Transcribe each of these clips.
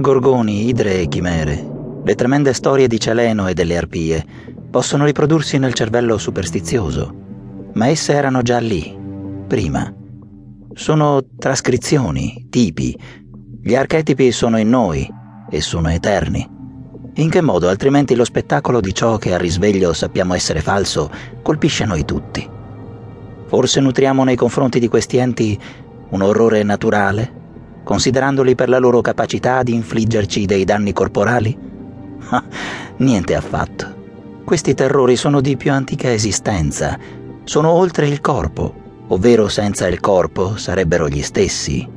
Gorgoni, idre e chimere, le tremende storie di Celeno e delle arpie possono riprodursi nel cervello superstizioso, ma esse erano già lì, prima. Sono trascrizioni, tipi. Gli archetipi sono in noi e sono eterni. In che modo altrimenti lo spettacolo di ciò che a risveglio sappiamo essere falso colpisce noi tutti? Forse nutriamo nei confronti di questi enti un orrore naturale, considerandoli per la loro capacità di infliggerci dei danni corporali? Ah, niente affatto. Questi terrori sono di più antica esistenza, sono oltre il corpo, ovvero senza il corpo sarebbero gli stessi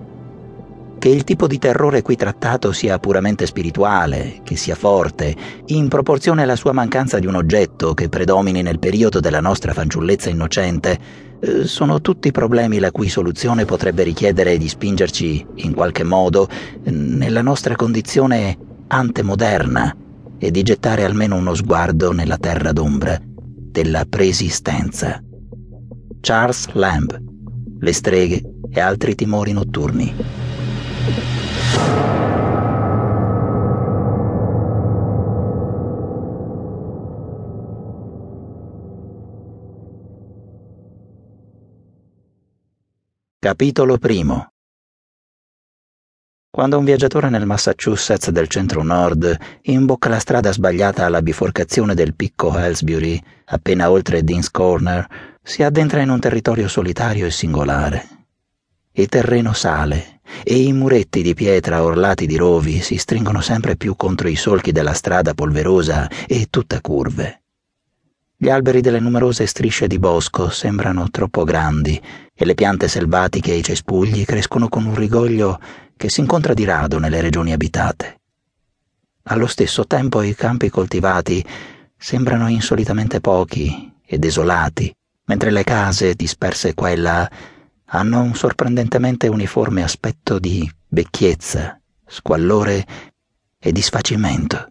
che il tipo di terrore qui trattato sia puramente spirituale, che sia forte, in proporzione alla sua mancanza di un oggetto che predomini nel periodo della nostra fanciullezza innocente, sono tutti problemi la cui soluzione potrebbe richiedere di spingerci, in qualche modo, nella nostra condizione antemoderna e di gettare almeno uno sguardo nella terra d'ombra della preesistenza. Charles Lamb, Le streghe e altri timori notturni. Capitolo primo Quando un viaggiatore nel Massachusetts del centro-nord imbocca la strada sbagliata alla biforcazione del picco Hellsbury, appena oltre Dean's Corner, si addentra in un territorio solitario e singolare. Il terreno sale e i muretti di pietra orlati di rovi si stringono sempre più contro i solchi della strada polverosa e tutta curve. Gli alberi delle numerose strisce di bosco sembrano troppo grandi e le piante selvatiche e i cespugli crescono con un rigoglio che si incontra di rado nelle regioni abitate. Allo stesso tempo i campi coltivati sembrano insolitamente pochi e desolati, mentre le case, disperse qua e là, hanno un sorprendentemente uniforme aspetto di vecchiezza, squallore e disfacimento.